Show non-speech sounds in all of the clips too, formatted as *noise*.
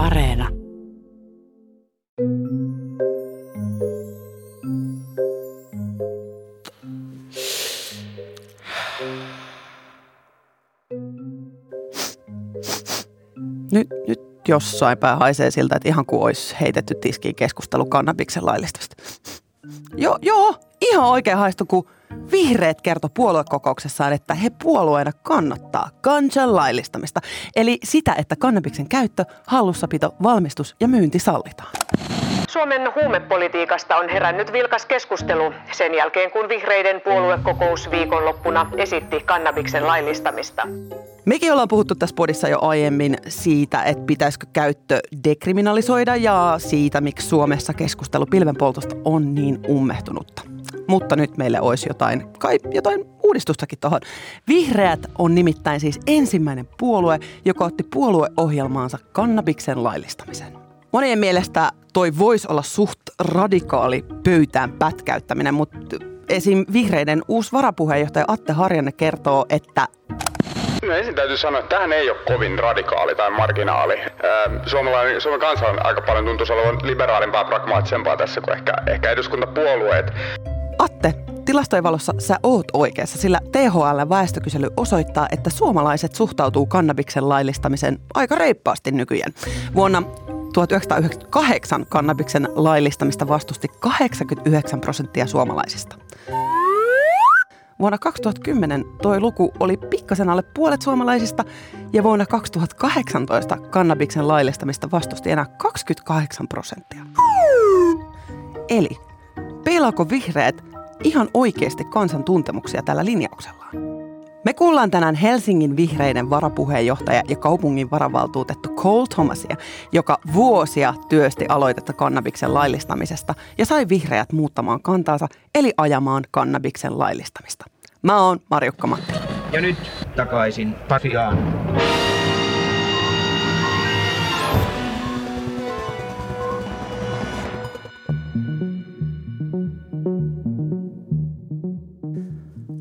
Areena. Nyt, nyt jossain päin haisee siltä, että ihan kuin olisi heitetty tiskiin keskustelu kannabiksen laillistamista. Joo, joo, ihan oikein haistu, kun vihreät kertoi puoluekokouksessaan, että he puolueena kannattaa kansan laillistamista. Eli sitä, että kannabiksen käyttö, hallussapito, valmistus ja myynti sallitaan. Suomen huumepolitiikasta on herännyt vilkas keskustelu sen jälkeen, kun vihreiden puoluekokous viikonloppuna esitti kannabiksen laillistamista. Mekin ollaan puhuttu tässä podissa jo aiemmin siitä, että pitäisikö käyttö dekriminalisoida ja siitä, miksi Suomessa keskustelu pilvenpoltosta on niin ummehtunutta. Mutta nyt meille olisi jotain, kai jotain uudistustakin tuohon. Vihreät on nimittäin siis ensimmäinen puolue, joka otti puolueohjelmaansa kannabiksen laillistamisen. Monien mielestä toi voisi olla suht radikaali pöytään pätkäyttäminen, mutta esim. vihreiden uusi varapuheenjohtaja Atte Harjanne kertoo, että No ensin täytyy sanoa, että tähän ei ole kovin radikaali tai marginaali. Suomalainen, Suomen kansa on aika paljon tuntuisi olevan liberaalimpaa, pragmaattisempaa tässä kuin ehkä, ehkä eduskuntapuolueet. Atte, tilastojen valossa sä oot oikeassa, sillä THL väestökysely osoittaa, että suomalaiset suhtautuu kannabiksen laillistamiseen aika reippaasti nykyään. Vuonna 1998 kannabiksen laillistamista vastusti 89 prosenttia suomalaisista. Vuonna 2010 toi luku oli pikkasen alle puolet suomalaisista ja vuonna 2018 kannabiksen laillistamista vastusti enää 28 prosenttia. Eli peilaako vihreät ihan oikeasti kansan tuntemuksia tällä linjauksellaan? Me kuullaan tänään Helsingin vihreiden varapuheenjohtaja ja kaupungin varavaltuutettu Cole Thomasia, joka vuosia työsti aloitetta kannabiksen laillistamisesta ja sai vihreät muuttamaan kantaansa, eli ajamaan kannabiksen laillistamista. Mä oon Marjukka Matti. Ja nyt takaisin Pasiaan.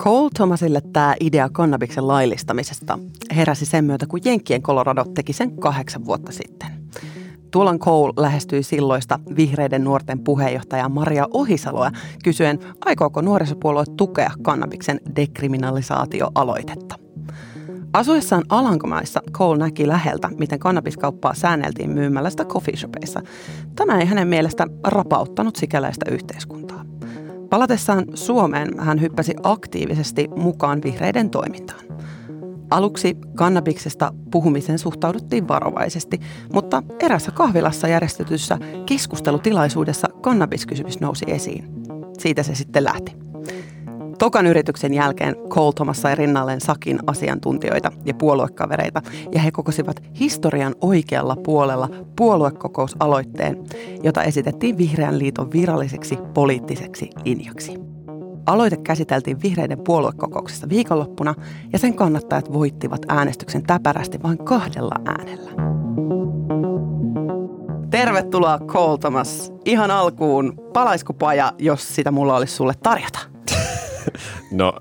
Cole Thomasille tämä idea kannabiksen laillistamisesta heräsi sen myötä, kun Jenkkien Colorado teki sen kahdeksan vuotta sitten. Tuolloin Cole lähestyi silloista vihreiden nuorten puheenjohtaja Maria Ohisaloa kysyen, aikooko nuorisopuolue tukea kannabiksen dekriminalisaatioaloitetta. Asuessaan Alankomaissa Cole näki läheltä, miten kannabiskauppaa säänneltiin myymällä sitä coffeeshopeissa. Tämä ei hänen mielestä rapauttanut sikäläistä yhteiskuntaa. Palatessaan Suomeen hän hyppäsi aktiivisesti mukaan vihreiden toimintaan. Aluksi kannabiksesta puhumisen suhtauduttiin varovaisesti, mutta erässä kahvilassa järjestetyssä keskustelutilaisuudessa kannabiskysymys nousi esiin. Siitä se sitten lähti. Tokan yrityksen jälkeen Cole Thomas sai rinnalleen Sakin asiantuntijoita ja puoluekavereita, ja he kokosivat historian oikealla puolella puoluekokousaloitteen, jota esitettiin Vihreän liiton viralliseksi poliittiseksi linjaksi. Aloite käsiteltiin vihreiden puoluekokouksessa viikonloppuna ja sen kannattajat voittivat äänestyksen täpärästi vain kahdella äänellä. Tervetuloa Cole Thomas. Ihan alkuun, palaisiko paja, jos sitä mulla olisi sulle tarjota? No,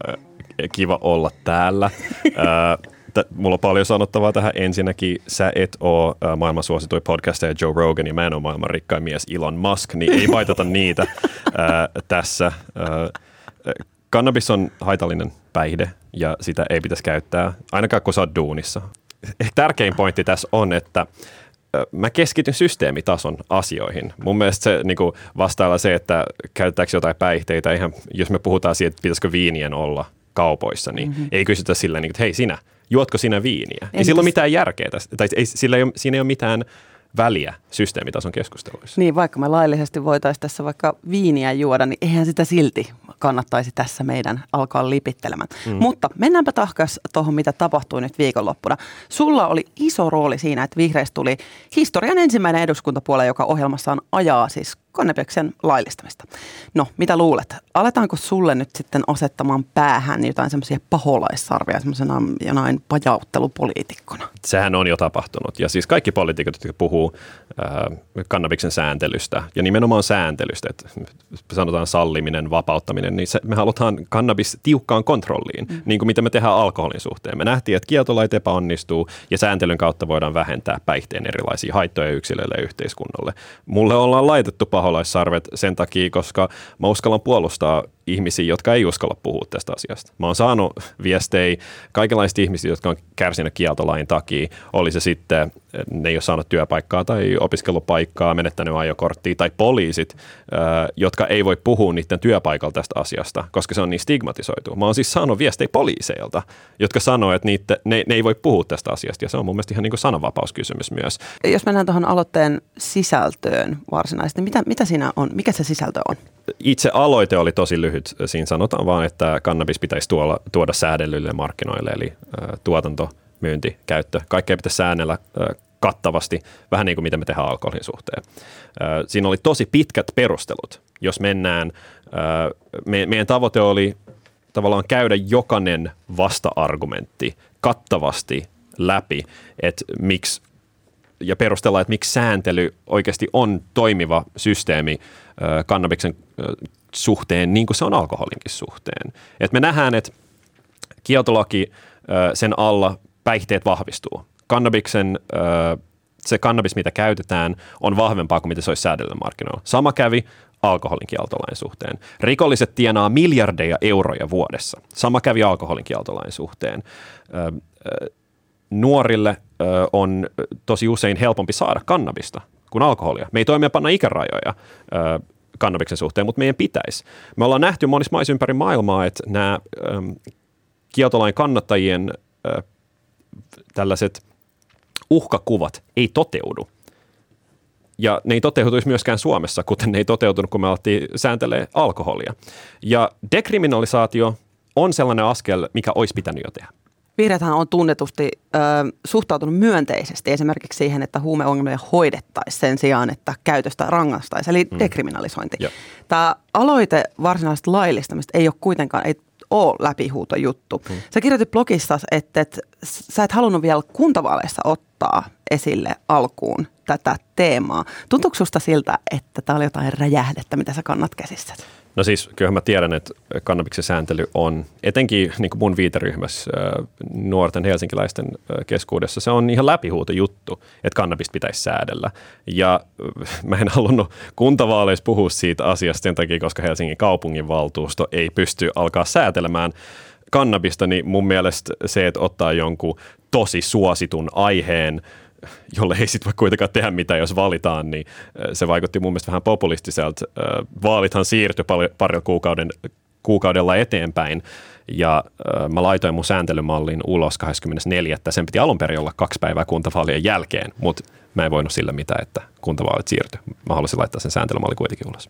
kiva olla täällä. *laughs* mulla on paljon sanottavaa tähän. Ensinnäkin sä et ole maailman suosituin podcastaja Joe Rogan ja mä en ole maailman rikkain mies Elon Musk, niin ei paitata niitä *laughs* tässä. Kannabis on haitallinen päihde ja sitä ei pitäisi käyttää, ainakaan kun sä oot duunissa. Tärkein pointti tässä on, että mä keskityn systeemitason asioihin. Mun mielestä se niin vastailla se, että käytetäänkö jotain päihteitä, ihan, jos me puhutaan siitä, että pitäisikö viinien olla kaupoissa, niin mm-hmm. ei kysytä sillä niin että hei sinä, juotko sinä viiniä? Ei sillä ole mitään järkeä tässä, tai ei, sillä ei siinä ei ole mitään väliä systeemitason keskusteluissa. Niin, vaikka me laillisesti voitaisiin tässä vaikka viiniä juoda, niin eihän sitä silti kannattaisi tässä meidän alkaa lipittelemään. Mm. Mutta mennäänpä tahkas tuohon, mitä tapahtui nyt viikonloppuna. Sulla oli iso rooli siinä, että vihreistä tuli historian ensimmäinen eduskuntapuolue, joka ohjelmassaan ajaa siis kannabiksen laillistamista. No, mitä luulet? Aletaanko sulle nyt sitten asettamaan päähän jotain semmoisia paholaissarvia semmoisena jonain pajauttelupoliitikkona? Sehän on jo tapahtunut. Ja siis kaikki poliitikot, jotka puhuu kannabiksen sääntelystä ja nimenomaan sääntelystä, että sanotaan salliminen, vapauttaminen, niin se, me halutaan kannabis tiukkaan kontrolliin, mm. niin kuin mitä me tehdään alkoholin suhteen. Me nähtiin, että kieltolait epäonnistuu ja sääntelyn kautta voidaan vähentää päihteen erilaisia haittoja yksilöille ja yhteiskunnalle. Mulle ollaan laitettu paholaissarvet sen takia, koska mä uskallan puolustaa ihmisiä, jotka ei uskalla puhua tästä asiasta. Mä oon saanut viestejä kaikenlaisista ihmisistä, jotka on kärsinyt kieltolain takia. Oli se sitten, ne ei ole saanut työpaikkaa tai opiskelupaikkaa, menettänyt ajokorttia tai poliisit, jotka ei voi puhua niiden työpaikalla tästä asiasta, koska se on niin stigmatisoitu. Mä oon siis saanut viestejä poliiseilta, jotka sanoo, että niitä, ne, ne ei voi puhua tästä asiasta ja se on mun mielestä ihan niin kuin sananvapauskysymys myös. Jos mennään tuohon aloitteen sisältöön varsinaisesti, mitä, mitä siinä on, mikä se sisältö on? Itse aloite oli tosi lyhyt. Siinä sanotaan vaan, että kannabis pitäisi tuoda, tuoda säädellyille markkinoille, eli tuotanto, myynti, käyttö. Kaikkea pitäisi säännellä kattavasti, vähän niin kuin mitä me tehdään alkoholin suhteen. Siinä oli tosi pitkät perustelut. Jos mennään, me, meidän tavoite oli tavallaan käydä jokainen vasta-argumentti kattavasti läpi, että miksi ja perustella, että miksi sääntely oikeasti on toimiva systeemi kannabiksen suhteen, niin kuin se on alkoholinkin suhteen. Et me nähdään, että kieltolaki sen alla päihteet vahvistuu. Kannabiksen, se kannabis, mitä käytetään, on vahvempaa kuin mitä se olisi säädellä markkinoilla. Sama kävi alkoholin kieltolain suhteen. Rikolliset tienaa miljardeja euroja vuodessa. Sama kävi alkoholin kieltolain suhteen. Nuorille on tosi usein helpompi saada kannabista kuin alkoholia. Me ei panna ikärajoja kannabiksen suhteen, mutta meidän pitäisi. Me ollaan nähty monissa maissa ympäri maailmaa, että nämä kieltolain kannattajien tällaiset uhkakuvat ei toteudu. Ja ne ei toteutuisi myöskään Suomessa, kuten ne ei toteutunut, kun me alettiin sääntelee alkoholia. Ja dekriminalisaatio on sellainen askel, mikä olisi pitänyt jo tehdä. Vihreäthän on tunnetusti ö, suhtautunut myönteisesti esimerkiksi siihen, että huumeongelmia hoidettaisiin sen sijaan, että käytöstä rangaistaisiin, eli mm. dekriminalisointi. Ja. Tämä aloite varsinaisesta laillistamista ei ole kuitenkaan, ei ole läpihuuto juttu. Mm. Sä kirjoitit blogissa, että, että sä et halunnut vielä kuntavaaleissa ottaa esille alkuun tätä teemaa. Tuntuuko susta siltä, että tämä oli jotain räjähdettä, mitä sä kannat käsissä? No siis kyllähän mä tiedän, että kannabiksen sääntely on etenkin niin kuin mun viiteryhmässä nuorten helsinkiläisten keskuudessa, se on ihan läpihuuto juttu, että kannabista pitäisi säädellä. Ja mä en halunnut kuntavaaleissa puhua siitä asiasta sen takia, koska Helsingin kaupunginvaltuusto ei pysty alkaa säätelemään kannabista, niin mun mielestä se, että ottaa jonkun tosi suositun aiheen, jolle ei sitten voi kuitenkaan tehdä mitään, jos valitaan, niin se vaikutti mun mielestä vähän populistiselta. Vaalithan siirtyi parilla kuukauden, kuukaudella eteenpäin, ja mä laitoin mun sääntelymallin ulos 24. Sen piti alun perin olla kaksi päivää kuntavaalien jälkeen, mutta mä en voinut sillä mitään, että kuntavaalit siirtyi. Mä halusin laittaa sen sääntelymallin kuitenkin ulos.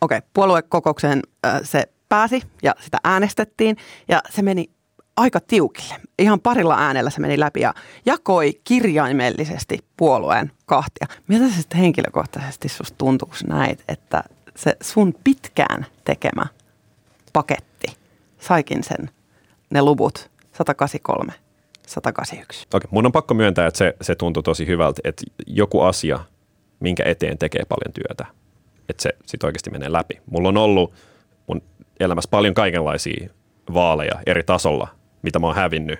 Okei, puoluekokoukseen se pääsi ja sitä äänestettiin ja se meni aika tiukille. Ihan parilla äänellä se meni läpi ja jakoi kirjaimellisesti puolueen kahtia. Miltä se sitten henkilökohtaisesti susta tuntuu, kun näit, että se sun pitkään tekemä paketti saikin sen ne luvut 183, 181? Okei, mun on pakko myöntää, että se, se tuntui tosi hyvältä, että joku asia, minkä eteen tekee paljon työtä, että se sitten oikeasti menee läpi. Mulla on ollut mun elämässä paljon kaikenlaisia vaaleja eri tasolla mitä mä oon hävinnyt.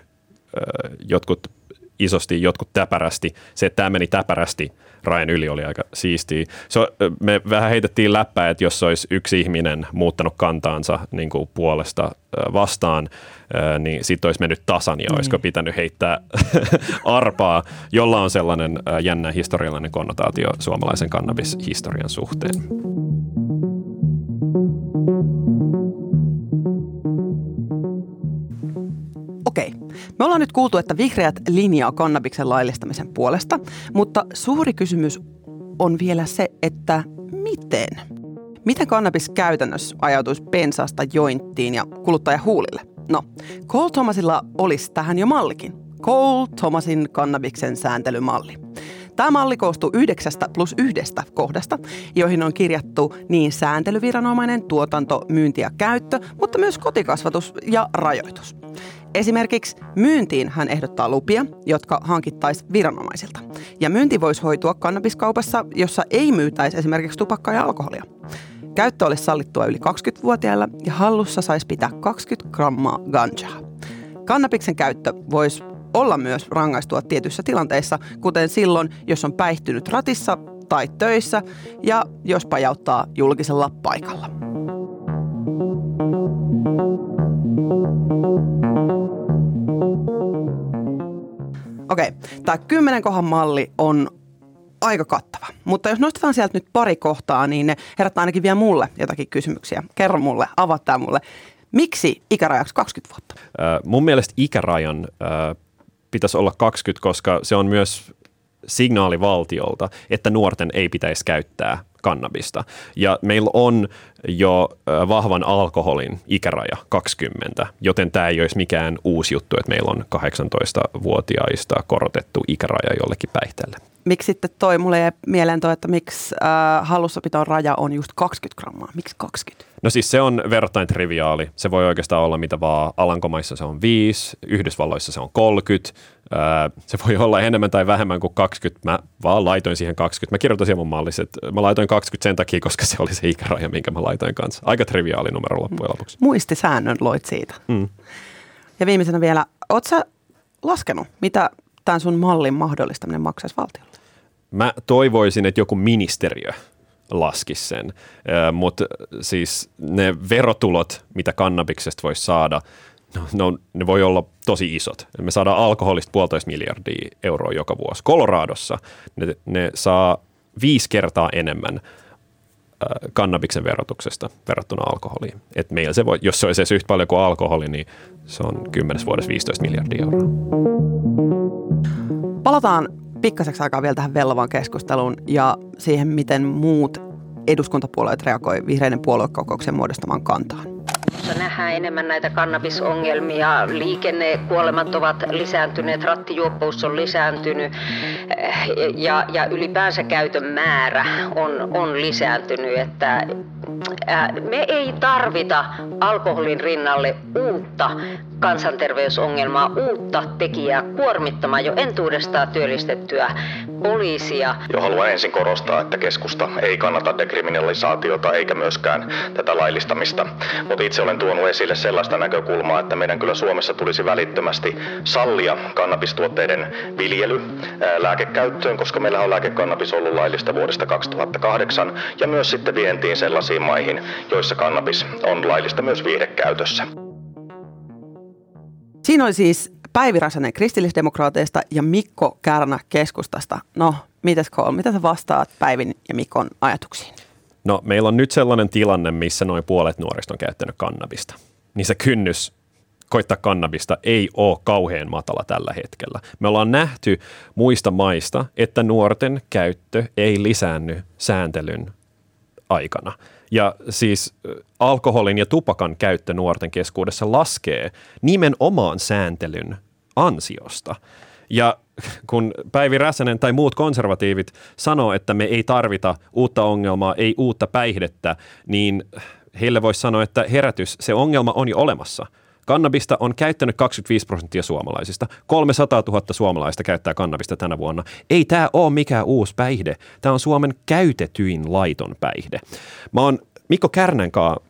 Jotkut isosti, jotkut täpärästi. Se, että tämä meni täpärästi rajan yli oli aika siistiä. So, me vähän heitettiin läppää, että jos olisi yksi ihminen muuttanut kantaansa niin kuin puolesta vastaan, niin sitten olisi mennyt tasan ja olisiko mm. pitänyt heittää *laughs* arpaa, jolla on sellainen jännä historiallinen konnotaatio suomalaisen kannabishistorian suhteen. Me ollaan nyt kuultu, että vihreät linjaa kannabiksen laillistamisen puolesta, mutta suuri kysymys on vielä se, että miten? Miten kannabis käytännössä ajautuisi pensaasta jointtiin ja kuluttajahuulille? No, Cole Thomasilla olisi tähän jo mallikin. Cole Thomasin kannabiksen sääntelymalli. Tämä malli koostuu yhdeksästä plus yhdestä kohdasta, joihin on kirjattu niin sääntelyviranomainen, tuotanto, myynti ja käyttö, mutta myös kotikasvatus ja rajoitus. Esimerkiksi myyntiin hän ehdottaa lupia, jotka hankittaisi viranomaisilta. Ja myynti voisi hoitua kannabiskaupassa, jossa ei myytäisi esimerkiksi tupakkaa ja alkoholia. Käyttö olisi sallittua yli 20-vuotiailla ja hallussa saisi pitää 20 grammaa ganjaa. Kannabiksen käyttö voisi olla myös rangaistua tietyissä tilanteissa, kuten silloin, jos on päihtynyt ratissa tai töissä ja jos pajauttaa julkisella paikalla. Okei, tämä kymmenen kohan malli on aika kattava. Mutta jos nostetaan sieltä nyt pari kohtaa, niin ne herättää ainakin vielä mulle jotakin kysymyksiä. Kerro mulle, avaa mulle. Miksi ikärajaksi 20 vuotta? Äh, mun mielestä ikärajan äh, pitäisi olla 20, koska se on myös signaali valtiolta, että nuorten ei pitäisi käyttää kannabista. Ja meillä on jo vahvan alkoholin ikäraja 20, joten tämä ei olisi mikään uusi juttu, että meillä on 18-vuotiaista korotettu ikäraja jollekin päihteelle. Miksi sitten toi, mulle jäi mieleen toi, että miksi äh, hallussapiton raja on just 20 grammaa, miksi 20? No siis se on verrattain triviaali. Se voi oikeastaan olla mitä vaan. Alankomaissa se on 5, Yhdysvalloissa se on 30. se voi olla enemmän tai vähemmän kuin 20. Mä vaan laitoin siihen 20. Mä kirjoitan siihen mun mallissa, että mä laitoin 20 sen takia, koska se oli se ikäraja, minkä mä laitoin kanssa. Aika triviaali numero loppujen lopuksi. Muistisäännön loit siitä. Mm. Ja viimeisenä vielä, oot sä laskenut, mitä tämän sun mallin mahdollistaminen maksaisi valtiolle? Mä toivoisin, että joku ministeriö laskisi sen, mutta siis ne verotulot, mitä kannabiksesta voisi saada, no, no, ne voi olla tosi isot. Me saadaan alkoholista puolitoista miljardia euroa joka vuosi. Koloradossa ne, ne saa viisi kertaa enemmän kannabiksen verotuksesta verrattuna alkoholiin. Et meillä se voi, jos se olisi yhtä paljon kuin alkoholi, niin se on 10 vuodessa 15 miljardia euroa. Palataan pikkaseksi aikaa vielä tähän vellovaan keskusteluun ja siihen, miten muut eduskuntapuolueet reagoi vihreiden puoluekokouksen muodostamaan kantaan nähdään enemmän näitä kannabisongelmia. Liikennekuolemat ovat lisääntyneet, rattijuoppous on lisääntynyt ja, ja ylipäänsä käytön määrä on, on lisääntynyt. Että, me ei tarvita alkoholin rinnalle uutta kansanterveysongelmaa, uutta tekijää kuormittamaan jo entuudestaan työllistettyä poliisia. Jo haluan ensin korostaa, että keskusta ei kannata dekriminalisaatiota eikä myöskään tätä laillistamista, mutta itse olen tuonut esille sellaista näkökulmaa, että meidän kyllä Suomessa tulisi välittömästi sallia kannabistuotteiden viljely lääkekäyttöön, koska meillä on lääkekannabis ollut laillista vuodesta 2008 ja myös sitten vientiin sellaisiin maihin, joissa kannabis on laillista myös viihdekäytössä. Siinä oli siis Päivi Räsänen kristillisdemokraateista ja Mikko Kärnä keskustasta. No, mitäs Kool, mitä sä vastaat Päivin ja Mikon ajatuksiin? No, meillä on nyt sellainen tilanne, missä noin puolet nuorista on käyttänyt kannabista. Niin se kynnys koittaa kannabista ei ole kauhean matala tällä hetkellä. Me ollaan nähty muista maista, että nuorten käyttö ei lisäänny sääntelyn aikana. Ja siis alkoholin ja tupakan käyttö nuorten keskuudessa laskee nimenomaan sääntelyn ansiosta. Ja kun Päivi Räsänen tai muut konservatiivit sanoo, että me ei tarvita uutta ongelmaa, ei uutta päihdettä, niin heille voisi sanoa, että herätys, se ongelma on jo olemassa – Kannabista on käyttänyt 25 prosenttia suomalaisista. 300 000 suomalaista käyttää kannabista tänä vuonna. Ei tämä ole mikään uusi päihde. Tämä on Suomen käytetyin laiton päihde. Mä oon Mikko Kärnän kanssa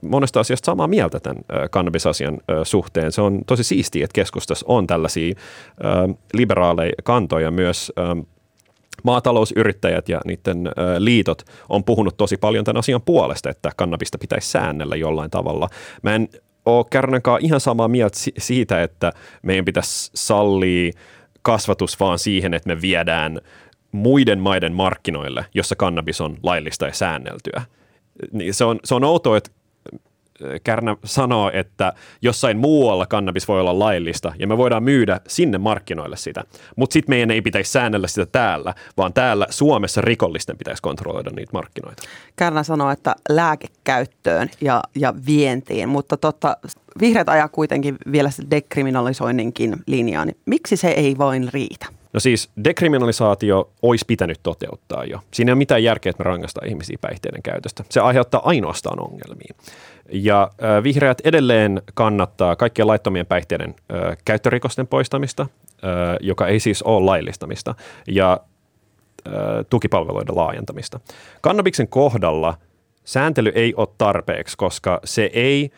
monesta asiasta samaa mieltä tämän kannabisasian suhteen. Se on tosi siistiä, että keskustassa on tällaisia liberaaleja kantoja myös maatalousyrittäjät ja niiden liitot on puhunut tosi paljon tämän asian puolesta, että kannabista pitäisi säännellä jollain tavalla. Mä en ole Kärnänkaan ihan samaa mieltä siitä, että meidän pitäisi sallia kasvatus vaan siihen, että me viedään muiden maiden markkinoille, jossa kannabis on laillista ja säänneltyä. Niin se on, se on outoa, että Kärnä sanoo, että jossain muualla kannabis voi olla laillista ja me voidaan myydä sinne markkinoille sitä. Mutta sitten meidän ei pitäisi säännellä sitä täällä, vaan täällä Suomessa rikollisten pitäisi kontrolloida niitä markkinoita. Kärnä sanoo, että lääkekäyttöön ja, ja vientiin, mutta totta, vihreät ajaa kuitenkin vielä dekriminalisoinninkin linjaa, niin miksi se ei vain riitä? No siis dekriminalisaatio olisi pitänyt toteuttaa jo. Siinä ei ole mitään järkeä, että me rangaistaan ihmisiä päihteiden käytöstä. Se aiheuttaa ainoastaan ongelmia. Ja vihreät edelleen kannattaa kaikkien laittomien päihteiden käyttörikosten poistamista, joka ei siis ole laillistamista, ja tukipalveluiden laajentamista. Kannabiksen kohdalla sääntely ei ole tarpeeksi, koska se ei –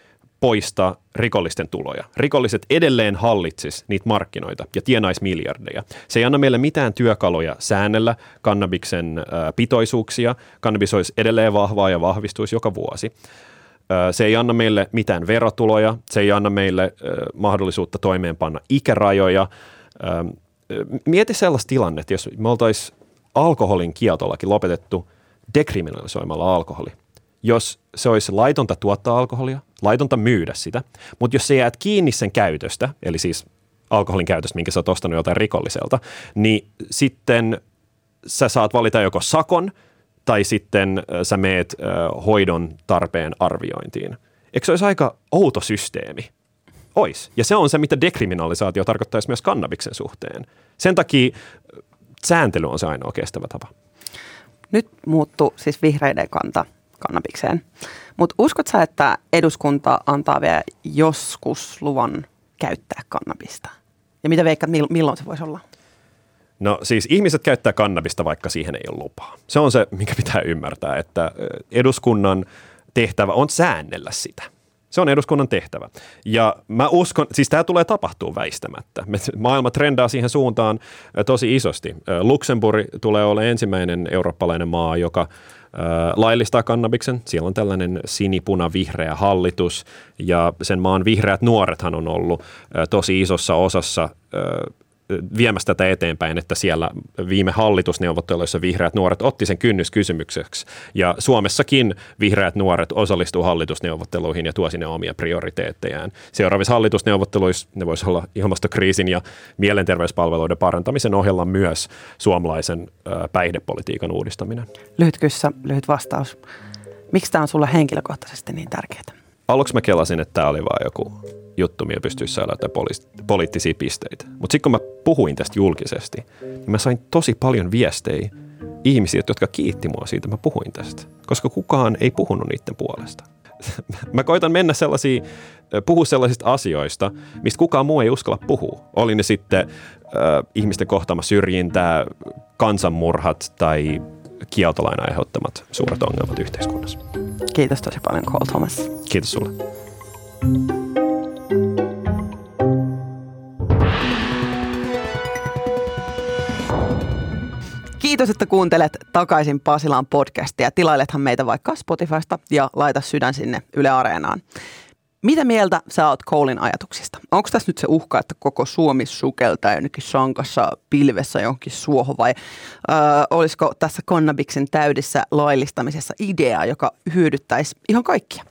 poista rikollisten tuloja. Rikolliset edelleen hallitsis niitä markkinoita ja tienaisi miljardeja. Se ei anna meille mitään työkaluja säännellä kannabiksen pitoisuuksia. Kannabis olisi edelleen vahvaa ja vahvistuisi joka vuosi. Se ei anna meille mitään verotuloja, se ei anna meille mahdollisuutta toimeenpanna ikärajoja. Mieti sellaista tilannetta, jos me oltaisiin alkoholin kieltolakin lopetettu dekriminalisoimalla alkoholi – jos se olisi laitonta tuottaa alkoholia, laitonta myydä sitä, mutta jos sä jäät kiinni sen käytöstä, eli siis alkoholin käytöstä, minkä sä oot ostanut joltain rikolliselta, niin sitten sä saat valita joko sakon tai sitten sä meet hoidon tarpeen arviointiin. Eikö se olisi aika outo systeemi? Ois. Ja se on se, mitä dekriminalisaatio tarkoittaisi myös kannabiksen suhteen. Sen takia sääntely on se ainoa kestävä tapa. Nyt muuttuu siis vihreiden kanta kannabikseen. Mutta uskot sä, että eduskunta antaa vielä joskus luvan käyttää kannabista? Ja mitä veikkaat, milloin se voisi olla? No siis ihmiset käyttää kannabista, vaikka siihen ei ole lupaa. Se on se, mikä pitää ymmärtää, että eduskunnan tehtävä on säännellä sitä. Se on eduskunnan tehtävä. Ja mä uskon, siis tämä tulee tapahtuu väistämättä. Maailma trendaa siihen suuntaan tosi isosti. Luxemburg tulee olla ensimmäinen eurooppalainen maa, joka laillistaa kannabiksen. Siellä on tällainen sinipuna-vihreä hallitus ja sen maan vihreät nuorethan on ollut tosi isossa osassa viemässä tätä eteenpäin, että siellä viime hallitusneuvotteluissa vihreät nuoret otti sen kynnyskysymykseksi. Ja Suomessakin vihreät nuoret osallistuu hallitusneuvotteluihin ja tuo sinne omia prioriteettejään. Seuraavissa hallitusneuvotteluissa ne voisi olla ilmastokriisin ja mielenterveyspalveluiden parantamisen ohella myös suomalaisen päihdepolitiikan uudistaminen. Lyhyt kyssä, lyhyt vastaus. Miksi tämä on sulle henkilökohtaisesti niin tärkeää? Aluksi mä kelasin, että tämä oli vain joku juttu, millä pystyisi saada poli- poliittisia pisteitä. Mutta sitten kun mä puhuin tästä julkisesti, niin mä sain tosi paljon viestejä ihmisiä, jotka kiitti mua siitä, että mä puhuin tästä. Koska kukaan ei puhunut niiden puolesta. *laughs* mä koitan mennä sellaisia, puhua sellaisista asioista, mistä kukaan muu ei uskalla puhua. Oli ne sitten äh, ihmisten kohtaama syrjintää, kansanmurhat tai kieltolain aiheuttamat suuret ongelmat yhteiskunnassa. Kiitos tosi paljon Cole Thomas. Kiitos sulle. Kiitos, että kuuntelet takaisin Pasilaan podcastia. Tilailethan meitä vaikka Spotifysta ja laita sydän sinne Yle Areenaan. Mitä mieltä sä oot Koulin ajatuksista? Onko tässä nyt se uhka, että koko Suomi sukeltaa jonnekin sankassa pilvessä johonkin suohon vai ö, olisiko tässä kannabiksen täydessä laillistamisessa idea, joka hyödyttäisi ihan kaikkia?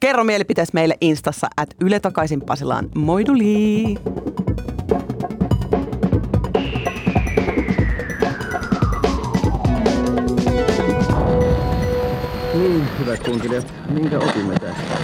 Kerro mielipiteesi meille Instassa at Yle takaisin Pasilaan. Moiduli! Niin, hyvät kuuntelijat, minkä opimme tästä?